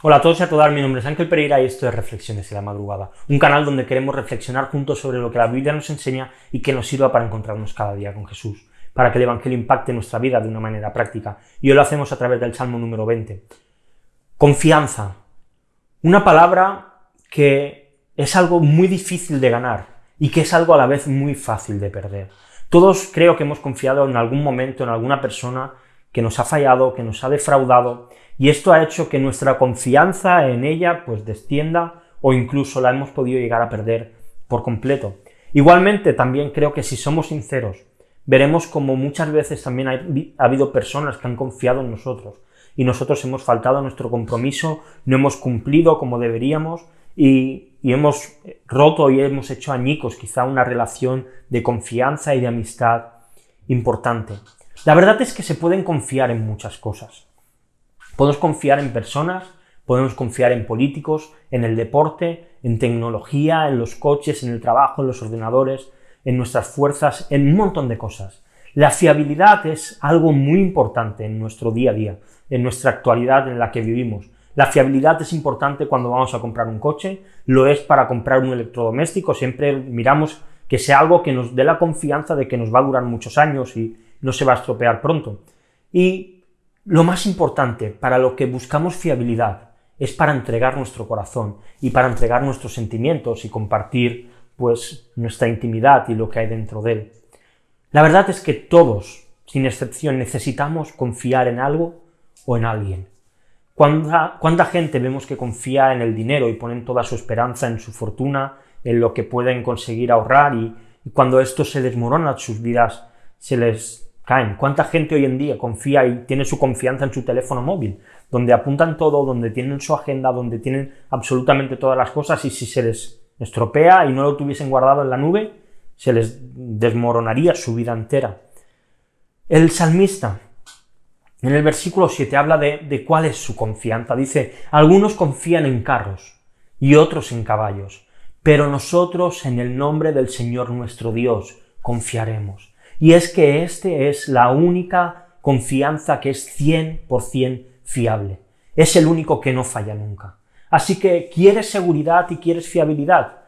Hola a todos y a todas, mi nombre es Ángel Pereira y esto es Reflexiones de la Madrugada, un canal donde queremos reflexionar juntos sobre lo que la Biblia nos enseña y que nos sirva para encontrarnos cada día con Jesús, para que el Evangelio impacte nuestra vida de una manera práctica. Y hoy lo hacemos a través del Salmo número 20. Confianza. Una palabra que es algo muy difícil de ganar y que es algo a la vez muy fácil de perder. Todos creo que hemos confiado en algún momento en alguna persona que nos ha fallado, que nos ha defraudado, y esto ha hecho que nuestra confianza en ella pues descienda o incluso la hemos podido llegar a perder por completo. Igualmente, también creo que si somos sinceros, veremos como muchas veces también ha, habido personas que han confiado en nosotros y nosotros hemos faltado a nuestro compromiso, no hemos cumplido como deberíamos y, y hemos roto y hemos hecho añicos quizá una relación de confianza y de amistad importante. La verdad es que se pueden confiar en muchas cosas. Podemos confiar en personas, podemos confiar en políticos, en el deporte, en tecnología, en los coches, en el trabajo, en los ordenadores, en nuestras fuerzas, en un montón de cosas. La fiabilidad es algo muy importante en nuestro día a día, en nuestra actualidad en la que vivimos. La fiabilidad es importante cuando vamos a comprar un coche, lo es para comprar un electrodoméstico, siempre miramos que sea algo que nos dé la confianza de que nos va a durar muchos años y no se va a estropear pronto. Y lo más importante, para lo que buscamos fiabilidad, es para entregar nuestro corazón y para entregar nuestros sentimientos y compartir pues nuestra intimidad y lo que hay dentro de él. La verdad es que todos, sin excepción, necesitamos confiar en algo o en alguien. ¿Cuánta, ¿Cuánta, gente vemos que confía en el dinero y ponen toda su esperanza en su fortuna, en lo que pueden conseguir ahorrar y, cuando esto se desmorona, sus vidas se les ¿Cuánta gente hoy en día confía y tiene su confianza en su teléfono móvil? Donde apuntan todo, donde tienen su agenda, donde tienen absolutamente todas las cosas y si se les estropea y no lo tuviesen guardado en la nube, se les desmoronaría su vida entera. El salmista, en el versículo 7, habla de, de cuál es su confianza. Dice, algunos confían en carros y otros en caballos, pero nosotros en el nombre del Señor nuestro Dios confiaremos. Y es que este es la única confianza que es 100% fiable. Es el único que no falla nunca. Así que, ¿quieres seguridad y quieres fiabilidad?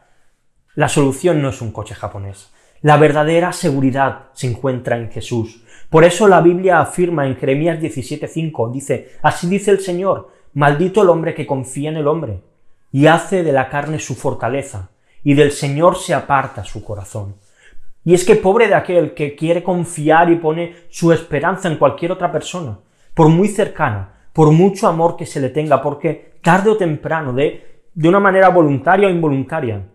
La solución no es un coche japonés. La verdadera seguridad se encuentra en Jesús. Por eso la Biblia afirma en Jeremías 17:5, dice, así dice el Señor, maldito el hombre que confía en el hombre y hace de la carne su fortaleza, y del Señor se aparta su corazón. Y es que pobre de aquel que quiere confiar y pone su esperanza en cualquier otra persona, por muy cercana, por mucho amor que se le tenga, porque tarde o temprano, de, de una manera voluntaria o involuntaria,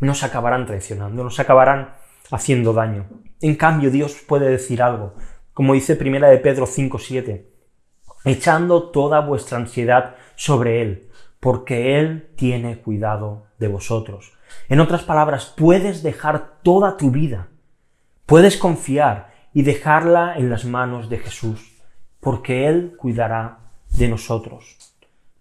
nos acabarán traicionando, nos acabarán haciendo daño. En cambio, Dios puede decir algo, como dice primera de Pedro 5.7, echando toda vuestra ansiedad sobre Él, porque Él tiene cuidado de vosotros. En otras palabras, puedes dejar toda tu vida, puedes confiar y dejarla en las manos de Jesús, porque Él cuidará de nosotros.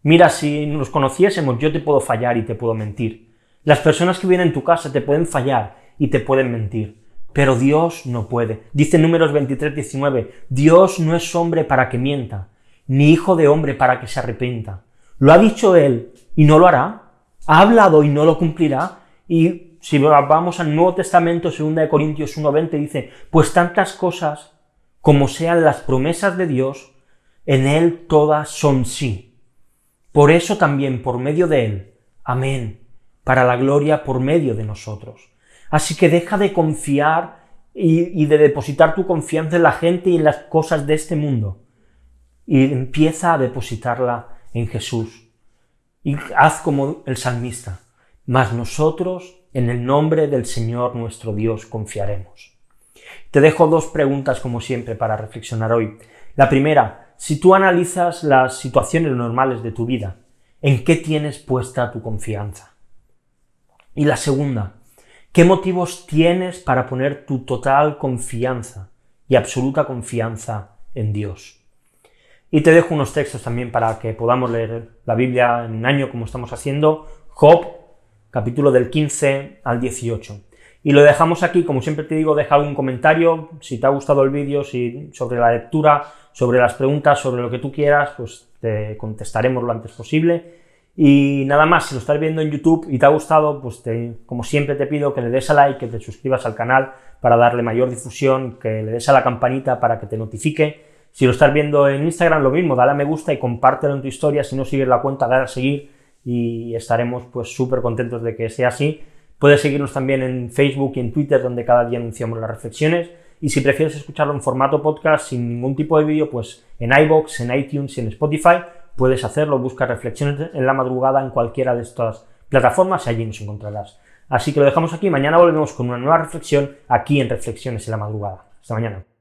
Mira, si nos conociésemos, yo te puedo fallar y te puedo mentir. Las personas que vienen en tu casa te pueden fallar y te pueden mentir. Pero Dios no puede. Dice números 23, 19, Dios no es hombre para que mienta, ni hijo de hombre para que se arrepienta. ¿Lo ha dicho Él y no lo hará? ¿Ha hablado y no lo cumplirá? Y si vamos al Nuevo Testamento, 2 Corintios 1.20, dice, pues tantas cosas como sean las promesas de Dios, en Él todas son sí. Por eso también, por medio de Él, amén, para la gloria por medio de nosotros. Así que deja de confiar y, y de depositar tu confianza en la gente y en las cosas de este mundo. Y empieza a depositarla en Jesús. Y haz como el salmista mas nosotros en el nombre del Señor nuestro Dios confiaremos. Te dejo dos preguntas como siempre para reflexionar hoy. La primera, si tú analizas las situaciones normales de tu vida, ¿en qué tienes puesta tu confianza? Y la segunda, ¿qué motivos tienes para poner tu total confianza y absoluta confianza en Dios? Y te dejo unos textos también para que podamos leer la Biblia en un año como estamos haciendo. Job capítulo del 15 al 18. Y lo dejamos aquí, como siempre te digo, deja un comentario si te ha gustado el vídeo, si sobre la lectura, sobre las preguntas, sobre lo que tú quieras, pues te contestaremos lo antes posible. Y nada más, si lo estás viendo en YouTube y te ha gustado, pues como siempre te pido que le des a like, que te suscribas al canal para darle mayor difusión, que le des a la campanita para que te notifique. Si lo estás viendo en Instagram, lo mismo, dale a me gusta y compártelo en tu historia. Si no sigues la cuenta, dale a seguir y estaremos pues súper contentos de que sea así. Puedes seguirnos también en Facebook y en Twitter, donde cada día anunciamos las reflexiones. Y si prefieres escucharlo en formato podcast sin ningún tipo de vídeo, pues en iBox, en iTunes y en Spotify puedes hacerlo. Busca reflexiones en la madrugada en cualquiera de estas plataformas y allí nos encontrarás. Así que lo dejamos aquí. Mañana volvemos con una nueva reflexión aquí en Reflexiones en la madrugada. Hasta mañana.